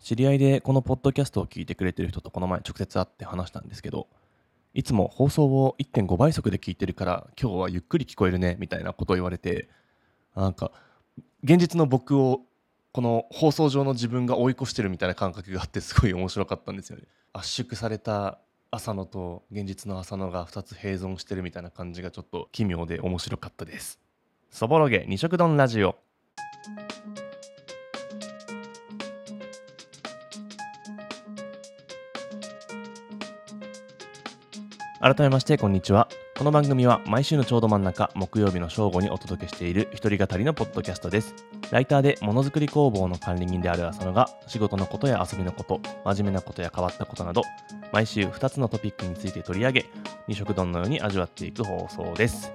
知り合いでこのポッドキャストを聞いてくれてる人とこの前直接会って話したんですけど、いつも放送を1.5倍速で聞いてるから今日はゆっくり聞こえるねみたいなことを言われて、なんか現実の僕をこの放送上の自分が追い越してるみたいな感覚があってすごい面白かったんですよね。圧縮された朝野と現実の朝野が2つ併存してるみたいな感じがちょっと奇妙で面白かったです。そぼろげ二色丼ラジオ改めましてこんにちは。この番組は毎週のちょうど真ん中木曜日の正午にお届けしている一人語りのポッドキャストです。ライターでものづくり工房の管理人である浅野が仕事のことや遊びのこと真面目なことや変わったことなど毎週2つのトピックについて取り上げ二色丼のように味わっていく放送です。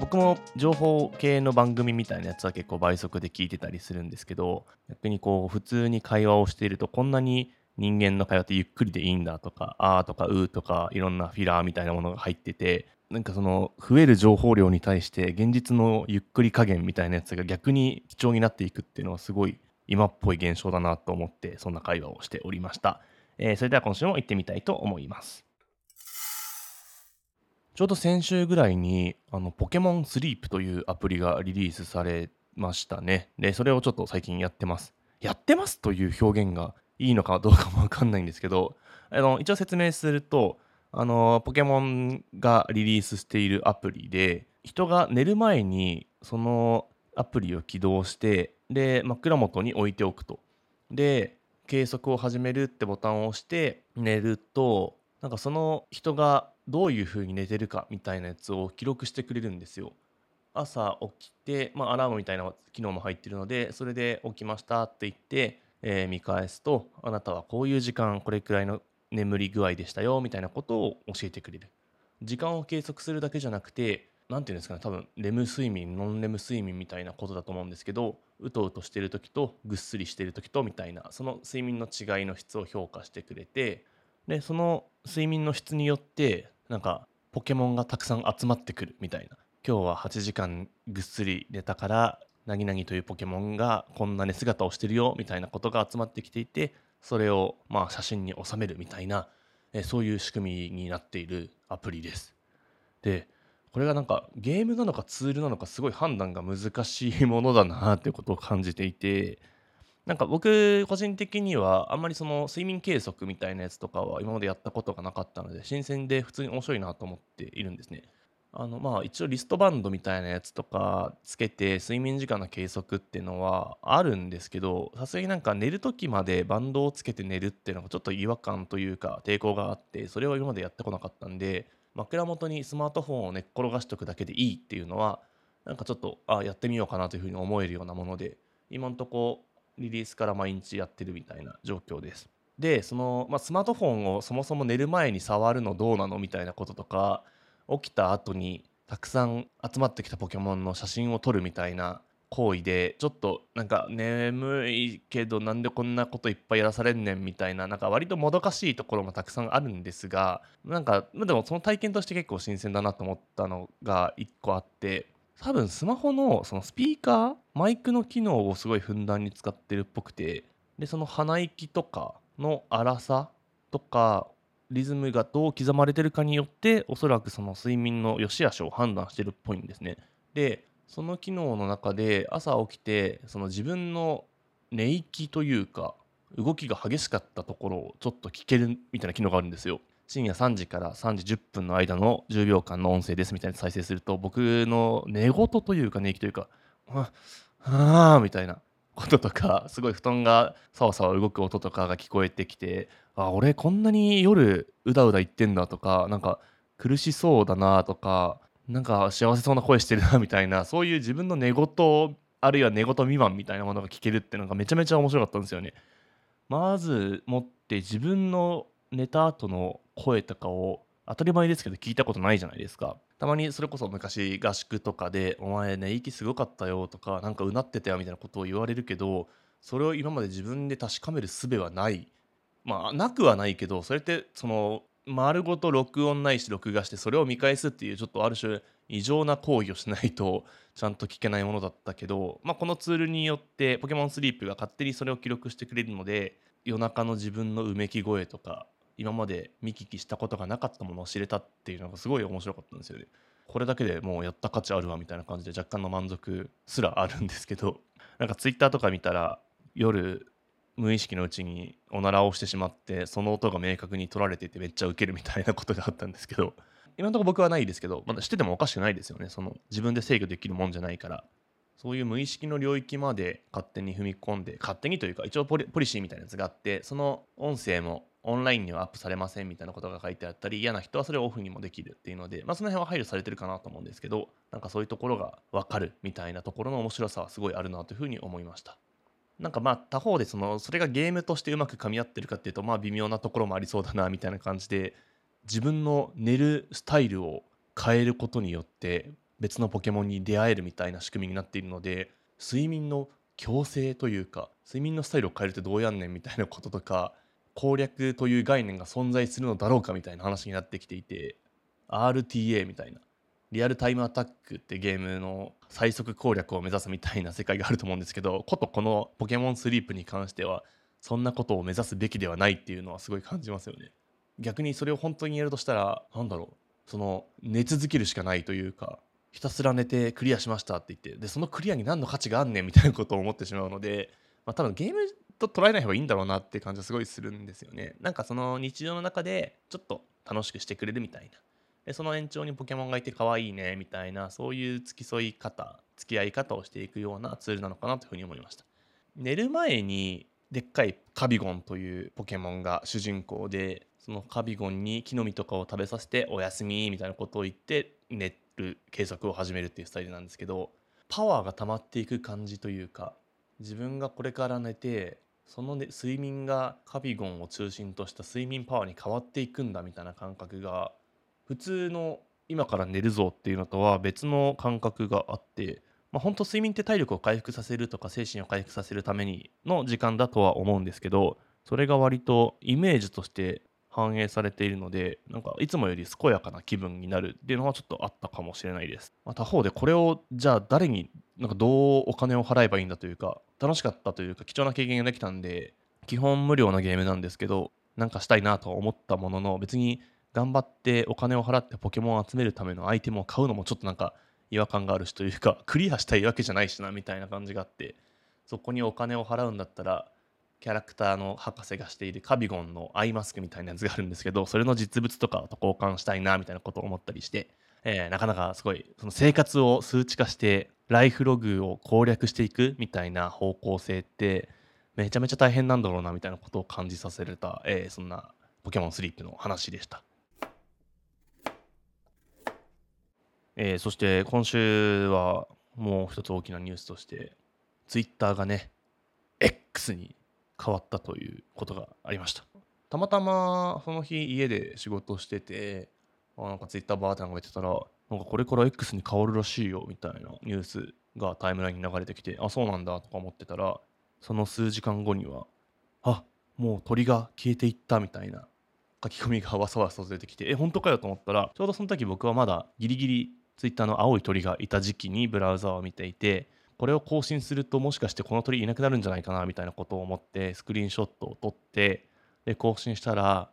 僕も情報系の番組みたいなやつは結構倍速で聞いてたりするんですけど逆にこう普通に会話をしているとこんなに人間の会話ってゆっくりでいいんだとか、あーとかうーとか、いろんなフィラーみたいなものが入ってて、なんかその増える情報量に対して現実のゆっくり加減みたいなやつが逆に貴重になっていくっていうのはすごい今っぽい現象だなと思ってそんな会話をしておりました。えー、それでは今週も行ってみたいと思います。ちょうど先週ぐらいにあのポケモンスリープというアプリがリリースされましたね。で、それをちょっと最近やってます。やってますという表現がいいのかどうかもわかんないんですけど、あの、一応説明すると、あの、ポケモンがリリースしているアプリで、人が寝る前にそのアプリを起動して、で、枕元に置いておくと。で、計測を始めるってボタンを押して寝ると、なんかその人がどういう風に寝てるかみたいなやつを記録してくれるんですよ。朝起きて、まあ、アラームみたいな機能も入ってるので、それで起きましたって言って、え、見返すとあなたはこういう時間これくらいの眠り具合でしたよみたいなことを教えてくれる。時間を計測するだけじゃなくて何て言うんですかね多分レム睡眠ノンレム睡眠みたいなことだと思うんですけどうとうとしてる時とぐっすりしてる時とみたいなその睡眠の違いの質を評価してくれてでその睡眠の質によってなんかポケモンがたくさん集まってくるみたいな。今日は8時間ぐっすり寝たからなぎなぎというポケモンがこんな寝姿をしてるよみたいなことが集まってきていてそれをまあ写真に収めるみたいな、えそういう仕組みになっているアプリです。でこれがなんかゲームなのかツールなのかすごい判断が難しいものだなってことを感じていてなんか僕個人的にはあんまりその睡眠計測みたいなやつとかは今までやったことがなかったので新鮮で普通に面白いなと思っているんですね。あのまあ一応リストバンドみたいなやつとかつけて睡眠時間の計測っていうのはあるんですけどさすがになんか寝る時までバンドをつけて寝るっていうのがちょっと違和感というか抵抗があってそれを今までやってこなかったんで枕元にスマートフォンを寝っ転がしとくだけでいいっていうのはなんかちょっとあやってみようかなというふうに思えるようなもので今んとこリリースから毎日やってるみたいな状況です。でその、まあ、スマートフォンをそもそも寝る前に触るのどうなのみたいなこととか起きた後にたくさん集まってきたポケモンの写真を撮るみたいな行為でちょっとなんか眠いけどなんでこんなこといっぱいやらされんねんみたいななんか割ともどかしいところもたくさんあるんですがなんかでもその体験として結構新鮮だなと思ったのが1個あって多分スマホのそのスピーカーマイクの機能をすごいふんだんに使ってるっぽくてでその鼻息とかの粗さとかリズムがどう刻まれてるかによっておそらくその睡眠の良し悪しを判断してるっぽいんですね。でその機能の中で朝起きてその自分の寝息というか動きが激しかったところをちょっと聞けるみたいな機能があるんですよ。深夜3時から3時10分の間の10秒間の音声ですみたいな再生すると僕の寝言というか寝息というか「はあ」みたいなこととかすごい布団がさわさわ動く音とかが聞こえてきてあ俺こんなに夜うだうだ言ってんだとかなんか苦しそうだなとかなんか幸せそうな声してるなみたいなそういう自分の寝言あるいは寝言未満みたいなものが聞けるってのがめちゃめちゃ面白かったんですよね。まずもって自分の寝た後の声とかを当たり前ですけど聞いたことないじゃないですか。たまにそれこそ昔合宿とかで「お前寝息すごかったよ」とか「なんかうなってたよ」みたいなことを言われるけどそれを今まで自分で確かめる術はないまあなくはないけどそれってその丸ごと録音ないし録画してそれを見返すっていうちょっとある種異常な行為をしないと ちゃんと聞けないものだったけど、まあ、このツールによってポケモンスリープが勝手にそれを記録してくれるので夜中の自分のうめき声とか今まで見聞きしたことがなかったものを知れたっていうのがすごい面白かったんですよね。これだけでもうやった価値あるわみたいな感じで若干の満足すらあるんですけどなんかツイッターとか見たら夜無意識のうちにおならをしてしまってその音が明確に取られててめっちゃウケるみたいなことがあったんですけど今のところ僕はないですけどまだしててもおかしくないですよね。その自分で制御できるもんじゃないから。そういう無意識の領域まで勝手に踏み込んで勝手にというか一応ポリポリシーみたいなやつがあってその音声もオンラインにはアップされませんみたいなことが書いてあったり嫌な人はそれをオフにもできるっていうので、まあ、その辺は配慮されてるかなと思うんですけどなんかそういうところが分かるみたいなところの面白さはすごいあるなというふうに思いました。なんかまあ他方でそのそれがゲームとしてうまく噛み合ってるかっていうとまあ微妙なところもありそうだなみたいな感じで自分の寝るスタイルを変えることによって別のポケモンに出会えるみたいな仕組みになっているので睡眠の強制というか睡眠のスタイルを変えるってどうやんねんみたいなこととか攻略という概念が存在するのだろうかみたいな話になってきていて RTA みたいな。リアルタイムアタックってゲームの最速攻略を目指すみたいな世界があると思うんですけど ことこのポケモンスリープに関してはそんなことを目指すべきではないっていうのはすごい感じますよね。逆にそれを本当にやるとしたら何だろう。その寝続けるしかないというかひたすら寝てクリアしましたって言ってでそのクリアに何の価値があんねんみたいなことを思ってしまうので、まあ、多分ゲームと捉えない方がいいんだろうなって感じはすごいするんですよね。なんかその日常の中でちょっと楽しくしてくれるみたいな。でその延長にポケモンがいて可愛いねみたいなそういう付き添い方付き合い方をしていくようなツールなのかなというふうに思いました。寝る前にでっかいカビゴンというポケモンが主人公でそのカビゴンに木の実とかを食べさせておやすみみたいなことを言って寝る計測を始めるっていうスタイルなんですけどパワーが溜まっていく感じというか自分がこれから寝てその、ね、睡眠がカビゴンを中心とした睡眠パワーに変わっていくんだみたいな感覚が普通の今から寝るぞっていうのとは別の感覚があって、まあ、本当睡眠って体力を回復させるとか精神を回復させるためにの時間だとは思うんですけどそれが割とイメージとして反映されているのでなんかいつもより健やかな気分になるっていうのはちょっとあったかもしれないです、まあ、他方でこれをじゃあ誰になんかどうお金を払えばいいんだというか楽しかったというか貴重な経験ができたんで基本無料なゲームなんですけどなんかしたいなと思ったものの別に頑張ってお金を払ってポケモンを集めるためのアイテムを買うのもちょっとなんか違和感があるしというか クリアしたいわけじゃないしなみたいな感じがあってそこにお金を払うんだったらキャラクターの博士がしているカビゴンのアイマスクみたいなやつがあるんですけどそれの実物とかと交換したいなみたいなことを思ったりして、えー、なかなかすごいその生活を数値化してライフログを攻略していくみたいな方向性ってめちゃめちゃ大変なんだろうなみたいなことを感じさせられた、えー、そんなポケモンスリープの話でした。えー、そして今週はもう一つ大きなニュースとしてツイッターがね X に変わったということがありました。たまたまその日家で仕事しててあなんかツイッターバーって眺めてたらなんかこれから X に変わるらしいよみたいなニュースがタイムラインに流れてきてあそうなんだとか思ってたらその数時間後にはあもう鳥が消えていったみたいな書き込みがわさわさ出てきてえ本当かよと思ったらちょうどその時僕はまだギリギリツイッターの青い鳥がいた時期にブラウザを見ていてこれを更新するともしかしてこの鳥いなくなるんじゃないかなみたいなことを思ってスクリーンショットを撮ってで更新したら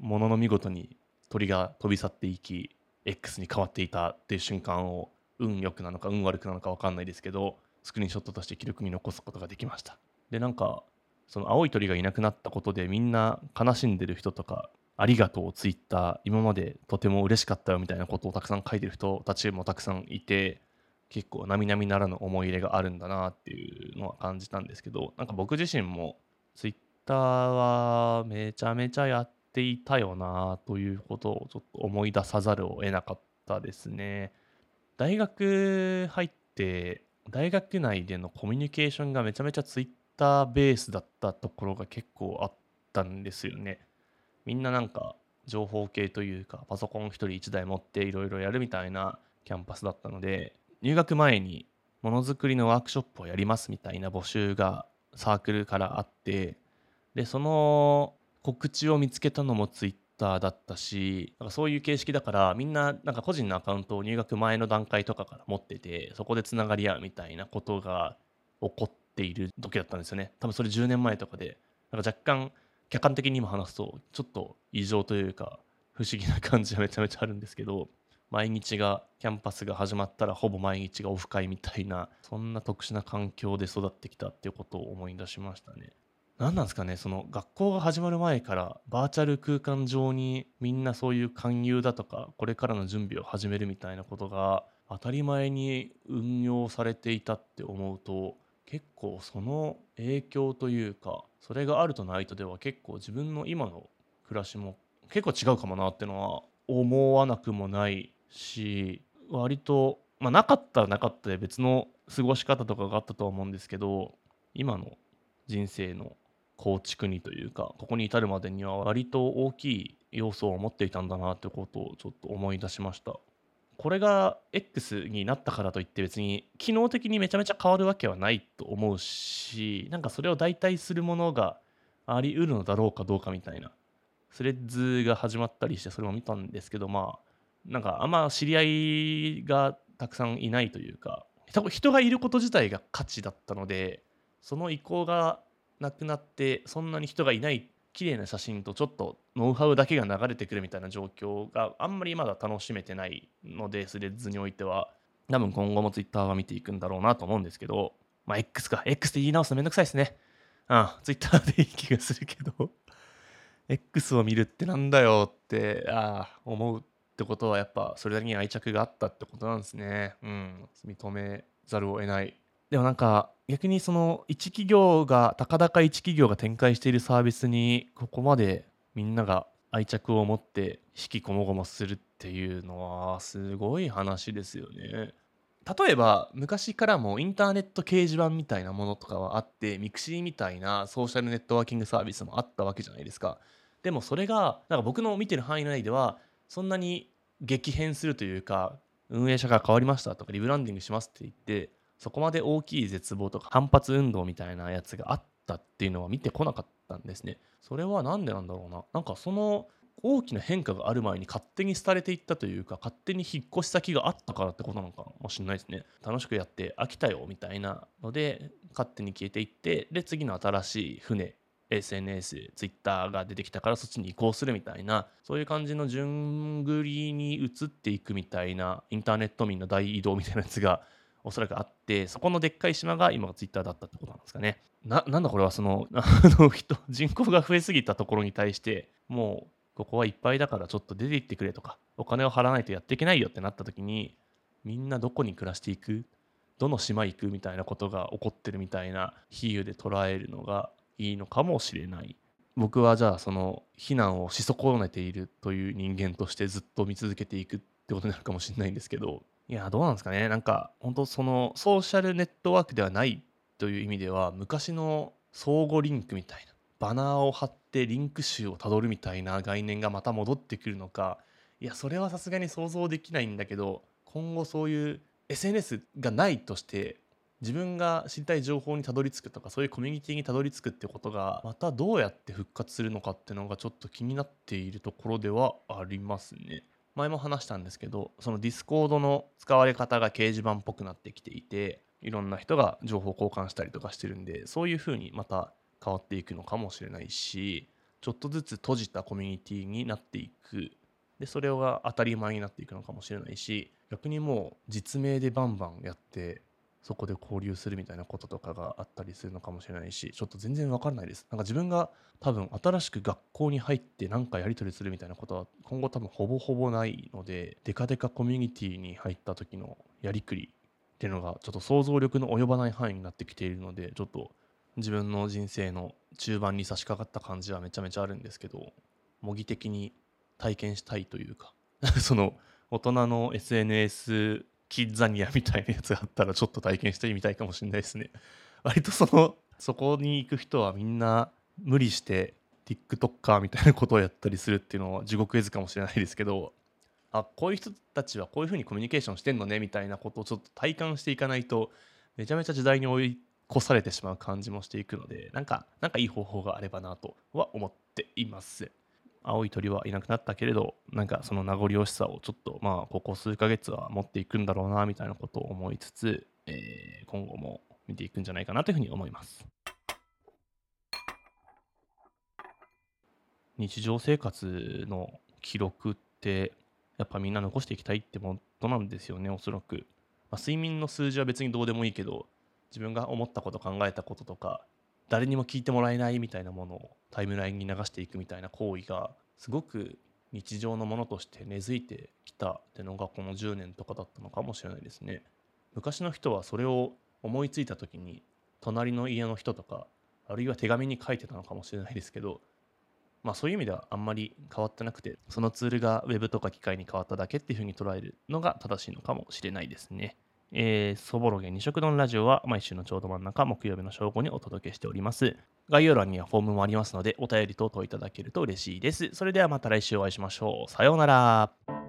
ものの見事に鳥が飛び去っていき X に変わっていたっていう瞬間を運良くなのか運悪くなのか分かんないですけどスクリーンショットとして記録に残すことができました。でなんかその青い鳥がいなくなったことでみんな悲しんでる人とかありがとうツイッター今までとても嬉しかったよみたいなことをたくさん書いてる人たちもたくさんいて結構並々ならぬ思い入れがあるんだなっていうのは感じたんですけどなんか僕自身もツイッターはめちゃめちゃやっていたよなということをちょっと思い出さざるを得なかったですね。大学入って大学内でのコミュニケーションがめちゃめちゃツイッターベースだったところが結構あったんですよね。みんななんか情報系というかパソコン1人1台持っていろいろやるみたいなキャンパスだったので入学前にものづくりのワークショップをやりますみたいな募集がサークルからあってでその告知を見つけたのもツイッターだったしなんかそういう形式だからみんななんか個人のアカウントを入学前の段階とかから持っててそこでつながり合うみたいなことが起こっている時だったんですよね。多分それ10年前とかでなんか若干客観的に今話すとちょっと異常というか不思議な感じがめちゃめちゃあるんですけど毎日がキャンパスが始まったらほぼ毎日がオフ会みたいなそんな特殊な環境で育ってきたっていうことを思い出しましたね。何なんですかねその学校が始まる前からバーチャル空間上にみんなそういう勧誘だとかこれからの準備を始めるみたいなことが当たり前に運用されていたって思うと結構その影響というかそれがあるとないとでは結構自分の今の暮らしも結構違うかもなってのは思わなくもないし割とまあなかったらなかったで別の過ごし方とかがあったとは思うんですけど今の人生の構築にというかここに至るまでには割と大きい要素を持っていたんだなってことをちょっと思い出しました。これが X になったからといって別に機能的にめちゃめちゃ変わるわけはないと思うしなんかそれを代替するものがあり得るのだろうかどうかみたいなスレッズが始まったりしてそれも見たんですけどまあなんかあんま知り合いがたくさんいないというか多分人がいること自体が価値だったのでその意向がなくなってそんなに人がいない綺麗な写真とちょっとノウハウだけが流れてくるみたいな状況があんまりまだ楽しめてないのでスレッズにおいては多分今後も Twitter は見ていくんだろうなと思うんですけどまあ X か X って言い直すのめんどくさいですね。うん Twitter でいい気がするけど。X を見るってなんだよってああ思うってことはやっぱそれだけに愛着があったってことなんですね。うん。認めざるを得ない。でもなんか逆にその一企業がたかだか一企業が展開しているサービスにここまでみんなが愛着を持って引きこもごもするっていうのはすごい話ですよね。例えば昔からもインターネット掲示板みたいなものとかはあってミクシーみたいなソーシャルネットワーキングサービスもあったわけじゃないですか。でもそれがなんか僕の見てる範囲内ではそんなに激変するというか運営者が変わりましたとかリブランディングしますって言ってそこまで大きい絶望とか反発運動みたいなやつがあったっていうのは見てこなかったんですね。それは何でなんだろうな。なんかその大きな変化がある前に勝手に廃れていったというか勝手に引っ越し先があったからってことなのかもしれないですね楽しくやって飽きたよみたいなので勝手に消えていってで次の新しい船 SNS、Twitter が出てきたからそっちに移行するみたいなそういう感じの順繰りに移っていくみたいなインターネット民の大移動みたいなやつがおそらくあってそこのでっかい島が今ツイッターだったってことなんですかね。ななんだこれはその あの人人口が増えすぎたところに対してもうここはいっぱいだからちょっと出て行ってくれとかお金を払わないとやっていけないよってなった時にみんなどこに暮らしていく？どの島行くみたいなことが起こってるみたいな比喩で捉えるのがいいのかもしれない。僕はじゃあその避難をし損ねているという人間としてずっと見続けていくってことになるかもしれないんですけどいや、どうなんですかね。なんか、本当その、ソーシャルネットワークではないという意味では、昔の相互リンクみたいな、バナーを貼ってリンク集をたどるみたいな概念がまた戻ってくるのか、いや、それはさすがに想像できないんだけど、今後そういう SNS がないとして、自分が知りたい情報にたどり着くとかそういうコミュニティにたどり着くってことがまたどうやって復活するのかっていうのがちょっと気になっているところではありますね。前も話したんですけどそのディスコードの使われ方が掲示板っぽくなってきていていろんな人が情報交換したりとかしてるんでそういうふうにまた変わっていくのかもしれないしちょっとずつ閉じたコミュニティになっていく。でそれが当たり前になっていくのかもしれないし逆にもう実名でバンバンやってそこで交流するみたいなこととかがあったりするのかもしれないしちょっと全然わからないです。なんか自分が多分新しく学校に入って何かやり取りするみたいなことは今後多分ほぼほぼないのでデカデカコミュニティに入った時のやりくりっていうのがちょっと想像力の及ばない範囲になってきているのでちょっと自分の人生の中盤に差し掛かった感じはめちゃめちゃあるんですけど模擬的に体験したいというか その大人の SNS キッザニアみたいなやつがあったらちょっと体験してみたいかもしれないですね。割とそのそこに行く人はみんな無理して TikToker みたいなことをやったりするっていうのは地獄絵図かもしれないですけどあこういう人たちはこういうふうにコミュニケーションしてんのねみたいなことをちょっと体感していかないとめちゃめちゃ時代に追い越されてしまう感じもしていくのでなんかなんかいい方法があればなとは思っています。青い鳥はいなくなったけれどなんかその名残惜しさをちょっとまあここ数ヶ月は持っていくんだろうなみたいなことを思いつつ、えー、今後も見ていくんじゃないかなというふうに思います。日常生活の記録ってやっぱみんな残していきたいってことなんですよねおそらく、まあ、睡眠の数字は別にどうでもいいけど自分が思ったこと考えたこととか誰にも聞いてもらえないみたいなものをタイムラインに流していくみたいな行為がすごく日常のものとして根付いてきたってのがこの10年とかだったのかもしれないですね。昔の人はそれを思いついた時に隣の家の人とかあるいは手紙に書いてたのかもしれないですけどまあそういう意味ではあんまり変わってなくてそのツールが Web とか機械に変わっただけっていうふうに捉えるのが正しいのかもしれないですね。えー、そぼろげ二色丼ラジオは毎週のちょうど真ん中、木曜日の正午にお届けしております。概要欄にはフォームもありますので、お便り等々いただけると嬉しいです。それではまた来週お会いしましょう。さようなら。